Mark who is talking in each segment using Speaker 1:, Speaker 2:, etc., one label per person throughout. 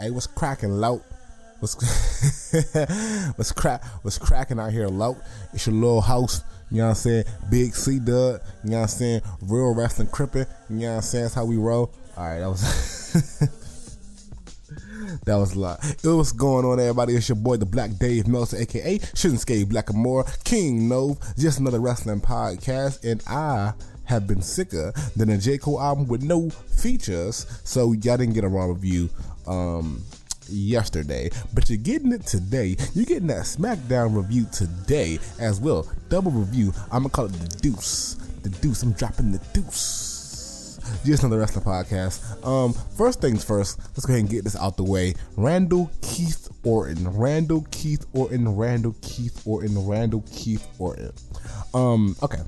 Speaker 1: Hey, what's cracking, lout? What's what's crack? What's cracking out here, lout? It's your little house. You know what I'm saying? Big C Dub. You know what I'm saying? Real wrestling crippin'. You know what I'm saying? That's how we roll. All right, that was that was a lot. It was going on, everybody. It's your boy, the Black Dave Meltzer, aka Shinsuke Blackamore, King Nova, just another wrestling podcast, and I have been sicker than a J Cole album with no features, so y'all didn't get a raw review um, yesterday, but you're getting it today. You're getting that SmackDown review today as well. Double review. I'm gonna call it the Deuce. The Deuce. I'm dropping the Deuce. Just another wrestling podcast. Um, first things first. Let's go ahead and get this out the way. Randall Keith Orton. Randall Keith Orton. Randall Keith Orton. Randall Keith Orton. Um, okay.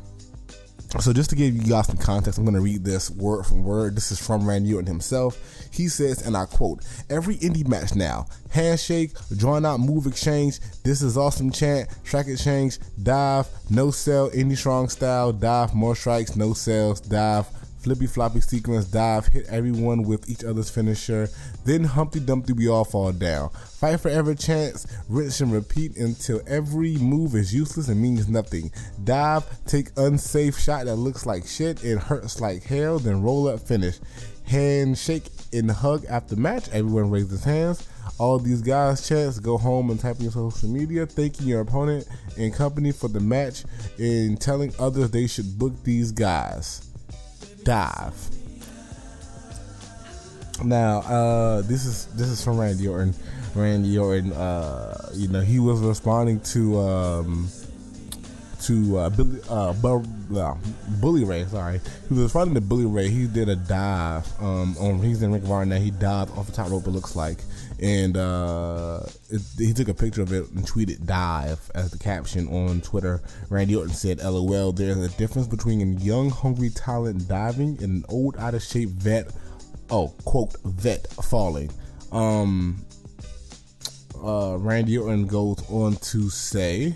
Speaker 1: So just to give you guys some context, I'm going to read this word from word. This is from Randy Orton himself. He says, and I quote, every indie match now, handshake, drawn out move exchange, this is awesome chant, track exchange, dive, no sell, indie strong style, dive, more strikes, no sales, dive, flippy floppy sequence, dive, hit everyone with each other's finisher, then Humpty Dumpty we all fall down. Fight forever chance, rinse and repeat until every move is useless and means nothing. Dive, take unsafe shot that looks like shit and hurts like hell, then roll up finish. Handshake and hug after match, everyone raises hands. All these guys chants, go home and type in your social media, thanking your opponent and company for the match and telling others they should book these guys dive. Now, uh, this is this is from Randy Orton. Randy Orton, uh, you know, he was responding to um, to uh, Billy uh, Bu- uh, Bully Ray. Sorry, he was responding to Bully Ray. He did a dive um, on he's in of Honor now. He dived off the top rope. It looks like, and uh, it, he took a picture of it and tweeted "dive" as the caption on Twitter. Randy Orton said, "LOL." There's a difference between a young, hungry talent diving and an old, out of shape vet. Oh, quote vet falling. Um, uh, Randy Orton goes on to say,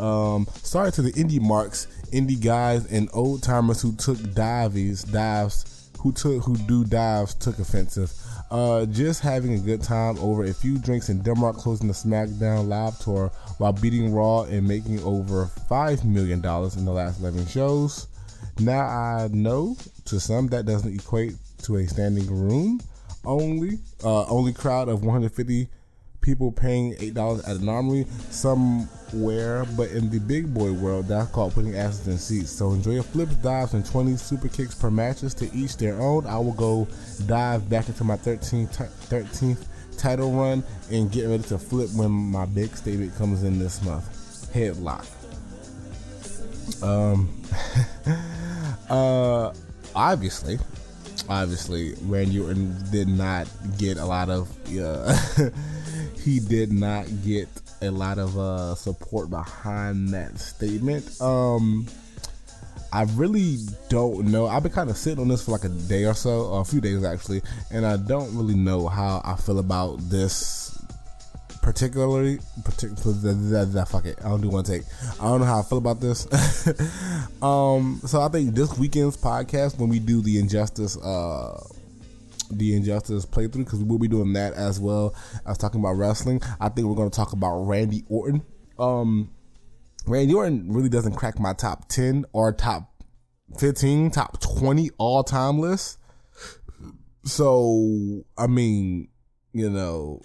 Speaker 1: um, sorry to the indie marks, indie guys, and old timers who took dives, dives, who took who do dives took offensive. Uh, just having a good time over a few drinks in Denmark, closing the SmackDown live tour while beating Raw and making over five million dollars in the last eleven shows. Now I know to some that doesn't equate to a standing room only, uh, only crowd of 150 people paying eight dollars at an armory somewhere, but in the big boy world, that's called putting asses in seats. So enjoy your flips, dives, and 20 super kicks per matches to each their own. I will go dive back into my 13th, 13th title run and get ready to flip when my big statement comes in this month. Headlock. Um. uh. Obviously, obviously, Randy Orton did not get a lot of. Uh, he did not get a lot of uh, support behind that statement. Um, I really don't know. I've been kind of sitting on this for like a day or so, or a few days actually, and I don't really know how I feel about this particularly. Particularly, fuck it. I don't do one take. I don't know how I feel about this. um, so I think this weekend's podcast when we do the injustice, uh, the injustice playthrough because we'll be doing that as well as talking about wrestling. I think we're going to talk about Randy Orton. Um, Randy Orton really doesn't crack my top 10 or top 15, top 20 all time list. So, I mean, you know,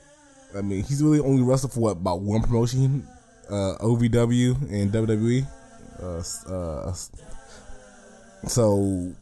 Speaker 1: I mean, he's really only wrestled for what, about one promotion, uh, OVW and WWE. Uh, uh, so,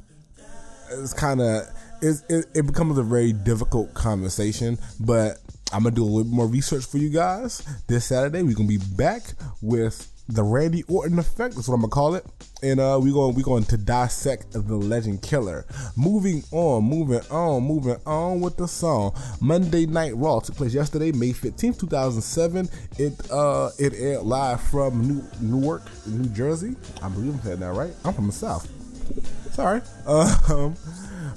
Speaker 1: it's kind of, it, it, becomes a very difficult conversation, but I'm gonna do a little more research for you guys this Saturday. We're gonna be back with the Randy Orton effect. That's what I'm gonna call it. And uh, we're going we're going to dissect the Legend Killer. Moving on, moving on, moving on with the song. Monday Night Raw took place yesterday, May 15th, 2007. It uh it aired live from New Newark, New Jersey. I believe I'm saying that right. I'm from the South. Sorry. Um,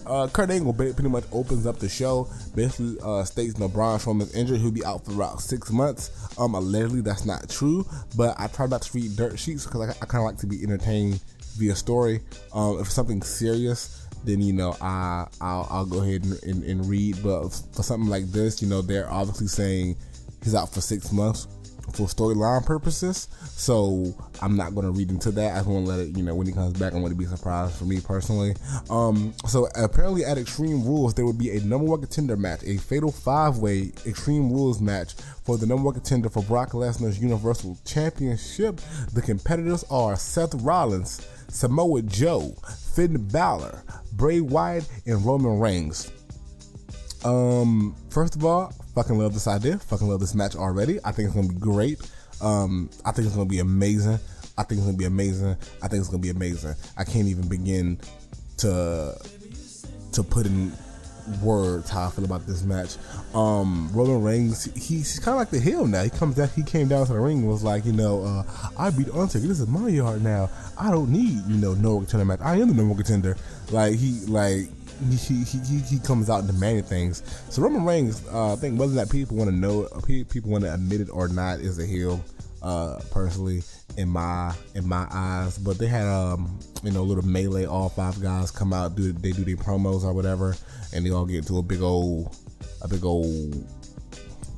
Speaker 1: uh, Kurt Angle pretty much opens up the show. Basically, uh, states Braun Strowman's injured. He'll be out for about six months. Um, allegedly, that's not true. But I try not to read dirt sheets because I, I kind of like to be entertained via story. Um, if something serious, then you know I I'll, I'll go ahead and, and, and read. But for something like this, you know, they're obviously saying he's out for six months for storyline purposes. So I'm not going to read into that. I just want to let it, you know, when he comes back, I want to be surprised for me personally. Um, so apparently at Extreme Rules, there would be a number one contender match, a fatal five way Extreme Rules match for the number one contender for Brock Lesnar's Universal Championship. The competitors are Seth Rollins, Samoa Joe, Finn Balor, Bray Wyatt, and Roman Reigns. Um, first of all, fucking love this idea. Fucking love this match already. I think it's gonna be great. Um, I think it's gonna be amazing. I think it's gonna be amazing. I think it's gonna be amazing. I can't even begin to to put in words how I feel about this match. Um, Roman Reigns, he's kind of like the heel now. He comes down, he came down to the ring, was like, you know, uh, I beat Undertaker. This is my yard now. I don't need, you know, no contender match. I am the number one contender. Like he, like he, he, he, comes out demanding things. So Roman Reigns, uh, I think whether that people want to know, uh, people want to admit it or not, is a heel. Uh, personally, in my in my eyes, but they had um you know a little melee. All five guys come out, do they do their promos or whatever, and they all get into a big old a big old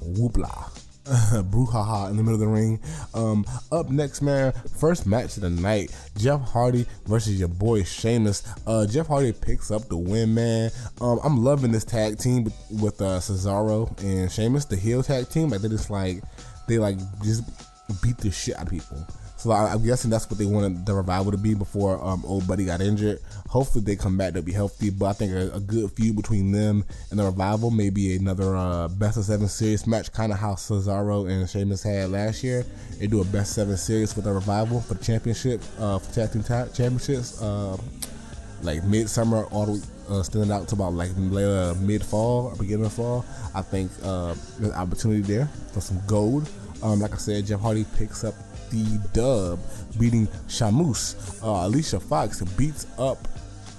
Speaker 1: whoopla brouhaha in the middle of the ring. Um, up next, man, first match of the night: Jeff Hardy versus your boy Sheamus. Uh, Jeff Hardy picks up the win, man. Um, I'm loving this tag team with, uh, Cesaro and Sheamus, the heel tag team. Like they just like they like just beat the shit out of people. So I, am guessing that's what they wanted the revival to be before um, old buddy got injured. Hopefully they come back, they'll be healthy. But I think a, a good feud between them and the revival, maybe another uh, best of seven series match, kind of how Cesaro and Sheamus had last year. They do a best seven series with the revival for the championship, uh, for tag team ta- championships, uh, like midsummer all the uh, standing out to about like uh, mid fall or beginning of fall. I think uh, there's opportunity there for some gold. Um, like I said, Jeff Hardy picks up the dub, beating Sheamus. Uh, Alicia Fox beats up.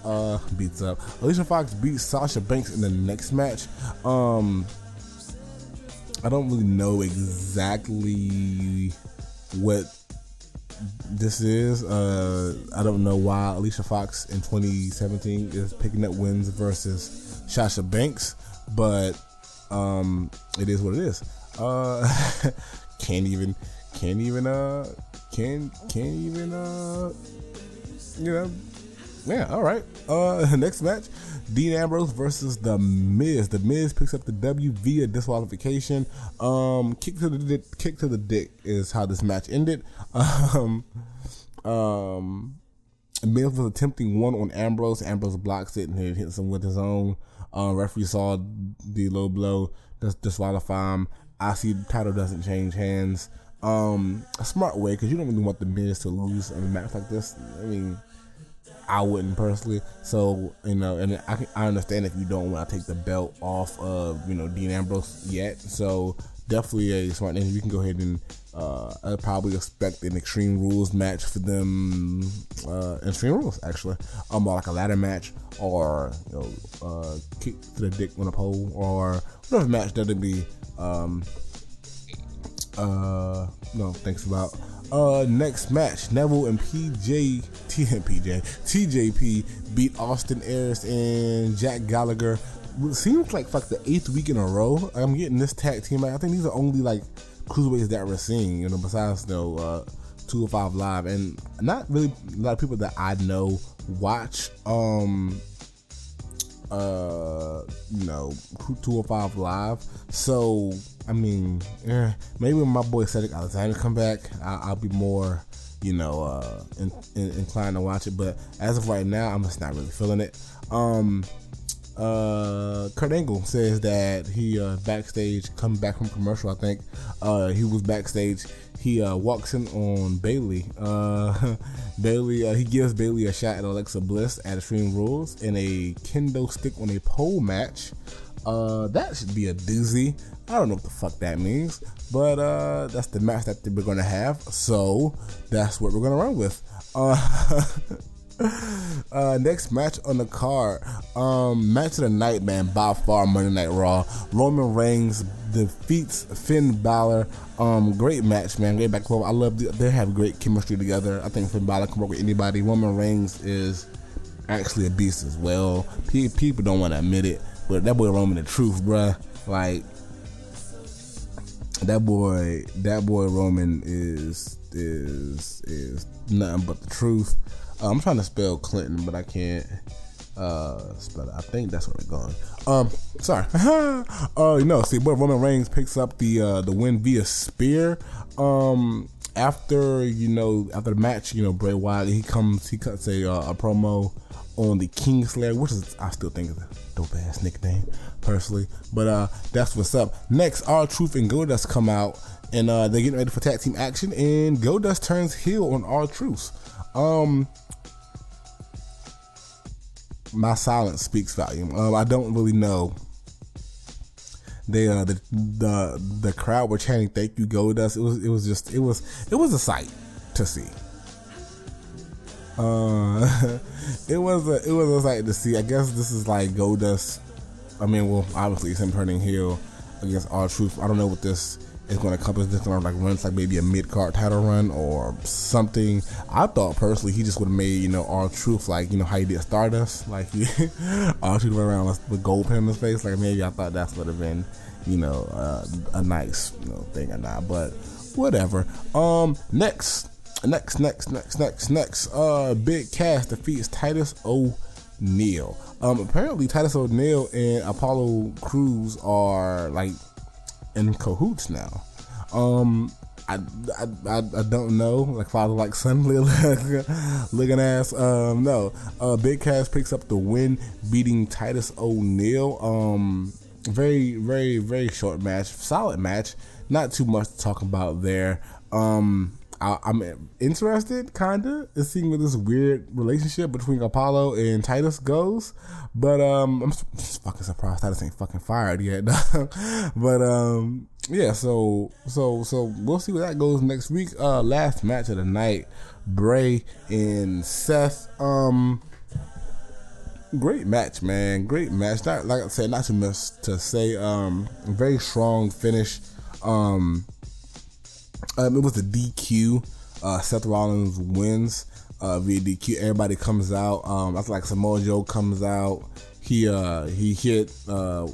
Speaker 1: Uh, beats up. Alicia Fox beats Sasha Banks in the next match. Um, I don't really know exactly what this is. Uh, I don't know why Alicia Fox in 2017 is picking up wins versus Sasha Banks, but um, it is what it is. Uh, can't even can't even uh can't can't even uh you know yeah all right uh next match Dean Ambrose versus The Miz. The Miz picks up the W via disqualification. Um, kick to the dick, kick to the dick is how this match ended. Um, um, Miz was attempting one on Ambrose. Ambrose blocks it and hits him with his own. Uh, referee saw the low blow, just disqualify him. I see the title doesn't change hands um, a smart way because you don't really want the Miz to lose in a match like this. I mean, I wouldn't personally. So you know, and I, I understand if you don't want to take the belt off of you know Dean Ambrose yet. So definitely a smart thing. You can go ahead and uh, I probably expect an Extreme Rules match for them. Uh, Extreme Rules actually, um, like a ladder match or you know, uh, kick to the dick on a pole or whatever match that would be. Um, uh, no, thanks about. Uh, next match, Neville and PJ, T PJ, TJP beat Austin Aries and Jack Gallagher. Seems like like the eighth week in a row. I'm getting this tag team. I think these are only like cruiserweights that we're seeing. You know, besides you know, uh, 205 Live, and not really a lot of people that I know watch. Um, uh, you know, 205 Live. So I mean, eh, maybe when my boy Cedric Alexander come back, I'll, I'll be more, you know, uh, in, in, inclined to watch it. But as of right now, I'm just not really feeling it. Um, uh, Kurt Angle says that he uh, backstage, coming back from commercial, I think uh, he was backstage. He uh, walks in on Bayley. Uh, Bayley, uh, he gives Bayley a shot at Alexa Bliss at Extreme Rules in a kendo stick on a pole match. Uh, that should be a doozy. I don't know what the fuck that means, but uh, that's the match that we're gonna have. So that's what we're gonna run with. Uh, uh, next match on the card, um, match of the night, man. By far, Monday Night Raw. Roman Reigns defeats Finn Balor. Um, great match, man. Great back I love. The, they have great chemistry together. I think Finn Balor can work with anybody. Roman Reigns is actually a beast as well. People don't want to admit it, but that boy Roman the truth, bruh. Like that boy, that boy Roman is is is nothing but the truth. Uh, I'm trying to spell Clinton, but I can't uh spell it. I think that's where we're going. Um, sorry. uh, you know, see, boy Roman Reigns picks up the uh the win via spear. Um, after you know after the match, you know Bray Wyatt he comes he cuts a uh, a promo on the Kingslayer, which is I still think is a dope ass nickname personally. But uh, that's what's up. Next, R-Truth and Goldust come out and uh, they're getting ready for tag team action, and Goldust turns heel on R-Truth. Um, my silence speaks volume. Um, I don't really know. They uh, the the the crowd were chanting "Thank you, Goldust." It was it was just it was it was a sight to see. Uh, it was a it was a sight to see. I guess this is like Goldust. I mean, well, obviously it's him turning heel against R-Truth. I don't know what this is going to accomplish. This to like runs like maybe a mid card title run or something. I thought personally he just would have made you know R-Truth like you know how he did Stardust, like R-Truth went around with gold pen in his face. Like maybe I thought that would have been you know uh, a nice you know, thing or not, but whatever. Um, next Next, next, next, next, next. Uh, Big Cass defeats Titus O'Neil. Um, apparently Titus O'Neil and Apollo Crews are like in cahoots now. Um, I, I, I, I, don't know, like father like son looking ass. Um, no, uh, Big Cass picks up the win, beating Titus O'Neil. Um, very, very, very short match, solid match. Not too much to talk about there. Um, I, am interested, kinda, in seeing where this weird relationship between Apollo and Titus goes. But um, I'm just fucking surprised Titus ain't fucking fired yet. but um, yeah. So so so we'll see where that goes next week. Uh, last match of the night, Bray and Seth. Um, great match, man. Great match. Not like I said, not too much to say. Um, very strong finish. Um um, it was a DQ. Uh, Seth Rollins wins uh, via DQ. Everybody comes out. Um, that's like Samoa Joe comes out. He uh, he hit uh,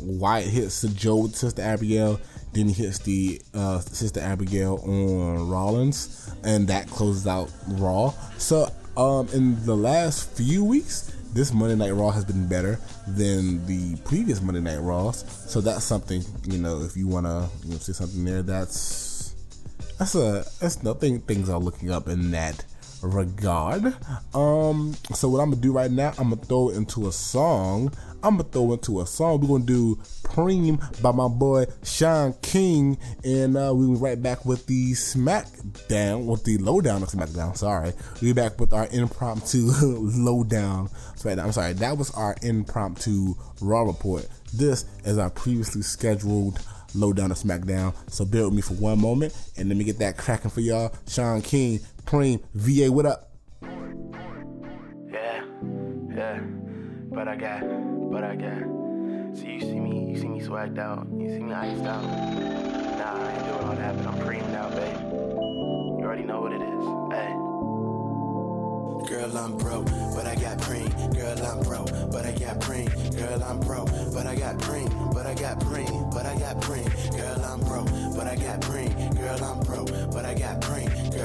Speaker 1: Wyatt hits Joe with Sister Abigail. Then he hits the uh, Sister Abigail on Rollins, and that closes out Raw. So um, in the last few weeks, this Monday Night Raw has been better than the previous Monday Night Raws. So that's something you know. If you want to you know, see something there, that's that's a that's nothing things are looking up in that regard. Um, so what I'm gonna do right now, I'm gonna throw into a song. I'm gonna throw into a song. We're gonna do Preem by my boy Sean King, and uh, we'll be right back with the SmackDown, with the lowdown of SmackDown. Sorry, we'll be back with our impromptu lowdown SmackDown. I'm sorry, that was our impromptu Raw report. This is our previously scheduled low down to SmackDown. So bear with me for one moment and let me get that cracking for y'all. Sean King, Preem, VA, what up?
Speaker 2: Yeah, yeah. But I got, but I got. So you see me, you see me swagged out. You see me iced out. Nah, I ain't doing all that, but I'm Preem now, babe. You already know what it is. Hey. Girl, I'm broke, but I got Preem. Girl,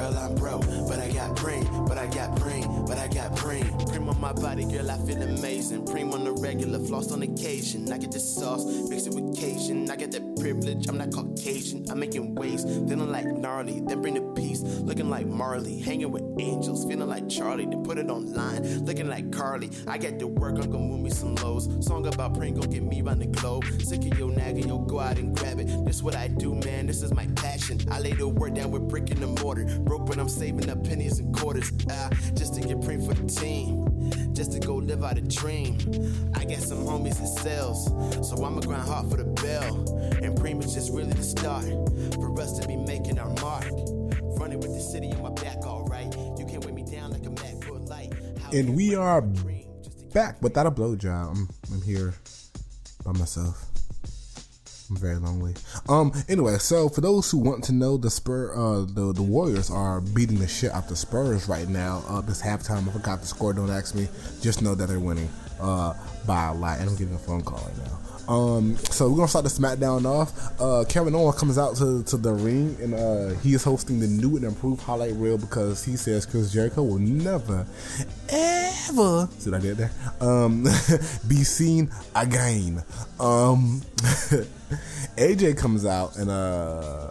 Speaker 2: Girl, I'm broke, but I got Preem. But I got Preem, but I got Preem. Preem on my body, girl, I feel amazing. Preem on the regular, floss on occasion. I get the sauce, mix it with Cajun. I get that privilege, I'm not Caucasian. I'm making waves, feeling like gnarly. Then bring the peace, looking like Marley. Hanging with angels, feeling like Charlie and put it online. Looking like Carly, I get to work, I'm gonna move me some lows. Song about praying, gon' get me round the globe. Sick of your nagging, yo, go out and grab it. This what I do, man, this is my passion. I lay the work down with brick and the mortar. Broke, but I'm saving up pennies and quarters. Ah, just to get praying for the team. Just to go live out a dream. I got some homies in sales, so I'ma grind hard for the bell. And Preem is just really the start for us to be making our mark.
Speaker 1: And we are back without a blowjob. I'm, I'm here by myself. I'm very lonely. Um. Anyway, so for those who want to know, the Spur, uh, the the Warriors are beating the shit out the Spurs right now. Uh, this halftime. I forgot the score. Don't ask me. Just know that they're winning. Uh, by a lot. And I'm getting a phone call right now. Um, so we're gonna start the SmackDown off. Uh, Kevin Owens comes out to, to the ring and uh, he is hosting the new and improved highlight reel because he says Chris Jericho will never, ever, see what I did there? Um, be seen again. Um, AJ comes out and uh,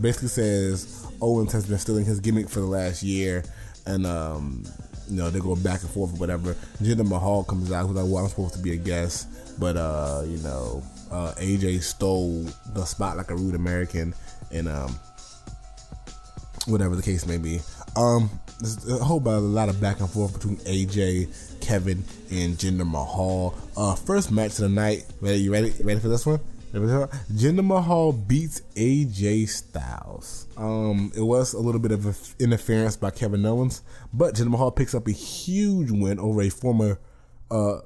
Speaker 1: basically says Owens has been stealing his gimmick for the last year and um, you know, they go back and forth or whatever. Jinder Mahal comes out, who's like, well, I'm supposed to be a guest, but, uh, you know, uh, AJ stole the spot like a rude American, and, um, whatever the case may be. Um, there's a whole a lot of back and forth between AJ, Kevin, and Jinder Mahal. Uh, first match of the night. Ready? You ready? ready for this one? Jinder Mahal beats AJ Styles. Um, it was a little bit of interference by Kevin Owens, but Jinder Mahal picks up a huge win over a former uh,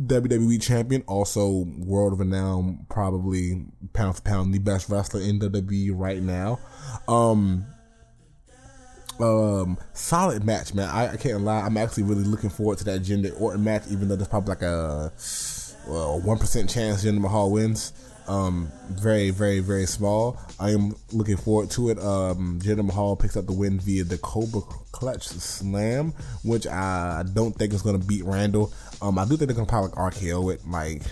Speaker 1: WWE champion, also world renowned, probably pound for pound the best wrestler in WWE right now. Um, um, solid match, man. I, I can't lie. I'm actually really looking forward to that Jinder Orton match, even though there's probably like a well, one percent chance Jinder Mahal wins. Um, very, very, very small. I am looking forward to it. Um, Jinder Mahal picks up the win via the Cobra Clutch Slam, which I don't think is going to beat Randall. Um, I do think they're going to probably like RKO it, like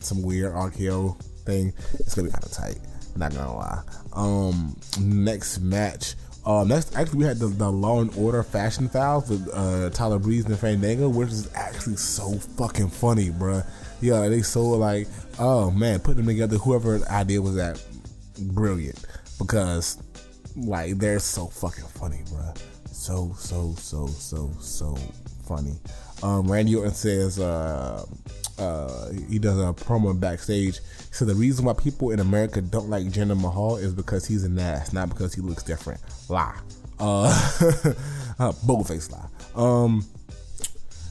Speaker 1: some weird RKO thing. It's going to be kind of tight. Not gonna lie. Um, next match. Uh, next, actually, we had the, the Law and Order Fashion Files with uh, Tyler Breeze and Fandango, which is actually so fucking funny, bruh yeah, they so like, oh man, put them together. Whoever idea was that brilliant because like they're so fucking funny, bro. So so so so so funny. Um, Randy Orton says uh, uh, he does a promo backstage. So the reason why people in America don't like Jinder Mahal is because he's an ass, not because he looks different. Lie. Uh, uh face lie. Um,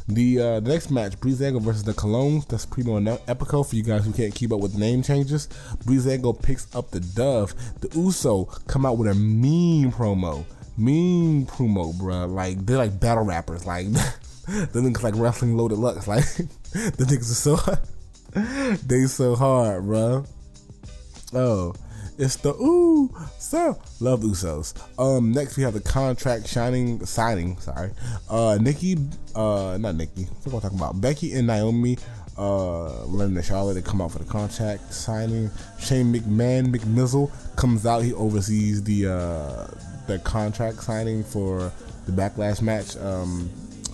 Speaker 1: the, uh, the next match, Breezango versus the Colóns. That's Primo and Epico for you guys who can't keep up with name changes. Breezango picks up the dove. The Uso come out with a mean promo. Mean promo, bro. Like, they're like battle rappers. Like, they look like wrestling loaded lux. Like, the niggas are so, hard. they so hard, bro. Oh. It's the ooh so love Usos. Um, next we have the contract shining signing. Sorry, uh, Nikki, uh, not Nikki. What am I talking about? Becky and Naomi, uh, London Charlotte. They come out for the contract signing. Shane McMahon McMizzle comes out. He oversees the uh the contract signing for the Backlash match. Um,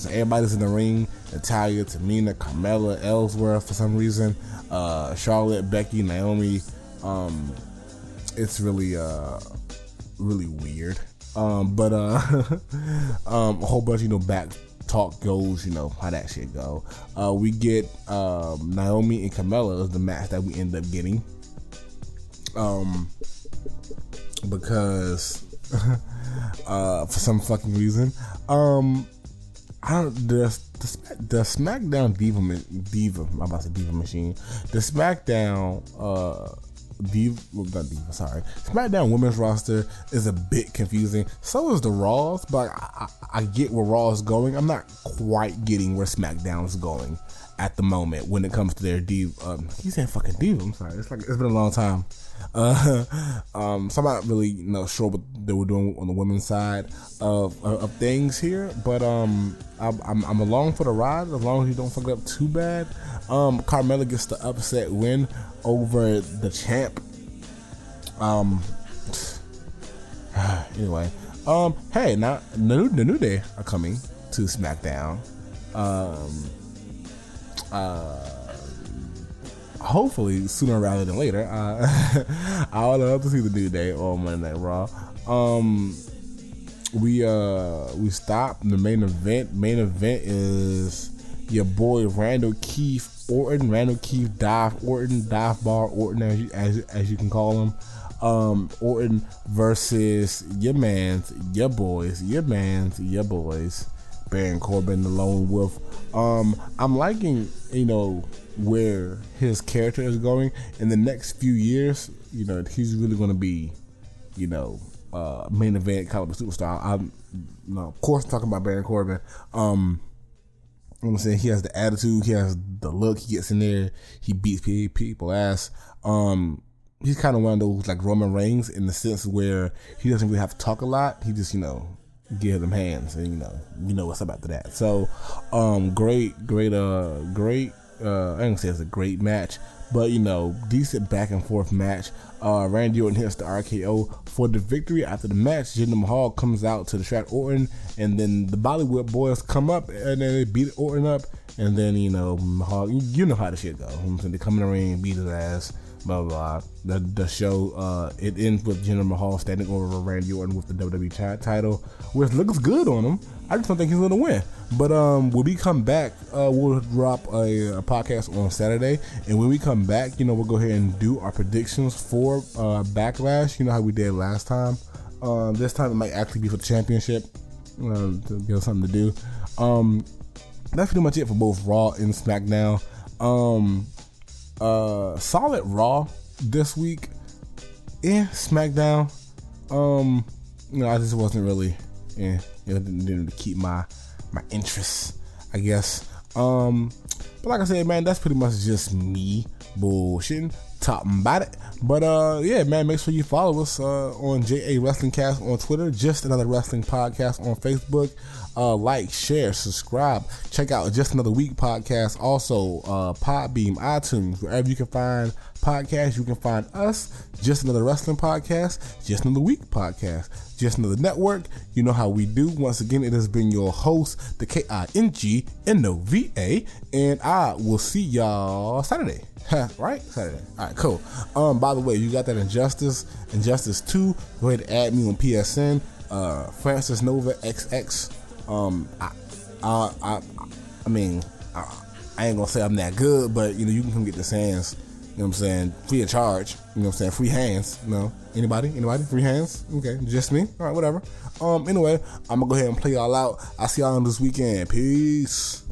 Speaker 1: so everybody's in the ring. Natalya, Tamina, Carmella, Ellsworth for some reason. Uh, Charlotte, Becky, Naomi. Um, it's really uh really weird. Um, but uh, um, a whole bunch, you know, back talk goes, you know, how that shit go. Uh, we get um, Naomi and Carmella is the match that we end up getting. Um, because uh, for some fucking reason, um, I don't the the, SmackDown Diva Diva I'm about to Diva Machine the SmackDown uh Diva, not Diva, sorry. SmackDown women's roster is a bit confusing. So is the Raws, but I, I, I get where Raw is going. I'm not quite getting where SmackDown is going at the moment when it comes to their Diva. Um, he's saying fucking Diva. I'm sorry. It's like it's been a long time. Uh, um, so I'm not really you know sure what they were doing on the women's side of of, of things here, but um, I'm, I'm, I'm along for the ride as long as you don't fuck up too bad. Um, Carmella gets the upset win over the champ. Um. Anyway, um. Hey, now the new, the new day are coming to SmackDown. Um. Uh. Hopefully sooner rather than later. Uh, I would love to see the new day on Monday Night Raw. Um. We uh we stopped the main event. Main event is your boy Randall Keith Orton, Randall Keith, Dive Orton, Dive Bar Orton, as you, as, as you can call him. Um, Orton versus your man's, your boys, your man's, your boys, Baron Corbin, the lone wolf. Um, I'm liking, you know, where his character is going in the next few years. You know, he's really going to be, you know, uh, main event caliber superstar. I'm, know, of course, talking about Baron Corbin. Um, I'm saying he has the attitude, he has the look, he gets in there, he beats people ass. Um, he's kind of one of those like Roman Reigns in the sense where he doesn't really have to talk a lot. He just you know give them hands and you know you know what's up after that. So, um, great, great, uh, great. Uh, I don't say it's a great match, but you know, decent back and forth match. Uh, Randy Orton hits the RKO for the victory. After the match, Jinder Mahal comes out to distract Orton, and then the Bollywood boys come up and then they beat Orton up, and then you know Mahal, you, you know how the shit go. They come in the ring, beat his ass blah blah. The the show uh, it ends with Jinder Mahal standing over Randy Orton with the WWE title, which looks good on him. I just don't think he's gonna win. But um, when we come back, uh, we'll drop a, a, podcast on Saturday, and when we come back, you know, we'll go ahead and do our predictions for uh, Backlash. You know how we did last time. Um, this time it might actually be for the championship. Uh, to give us something to do. Um, that's pretty much it for both Raw and SmackDown. Um, uh solid Raw this week. Yeah, SmackDown. Um, you know, I just wasn't really, yeah, you know, didn't, didn't keep my my interest, I guess. Um, but like I said, man, that's pretty much just me bullshitting, talking about it. But uh, yeah, man, make sure you follow us uh, on JA Wrestling Cast on Twitter, just another wrestling podcast on Facebook. Uh, like, share, subscribe. Check out Just Another Week podcast. Also, uh, Podbean, iTunes, wherever you can find podcasts, you can find us. Just Another Wrestling Podcast, Just Another Week podcast, Just Another Network. You know how we do. Once again, it has been your host, the K I N G N O V A, and I will see y'all Saturday. right? Saturday. All right, cool. Um, by the way, you got that Injustice, Injustice 2. Go ahead and add me on PSN. Uh, Francis Nova XX. Um, I, I, I, I mean, I, I, ain't gonna say I'm that good, but you know, you can come get the hands. You know what I'm saying? Free of charge. You know what I'm saying? Free hands. You know? Anybody? Anybody? Free hands? Okay, just me. All right, whatever. Um, anyway, I'm gonna go ahead and play y'all out. I'll see y'all on this weekend. Peace.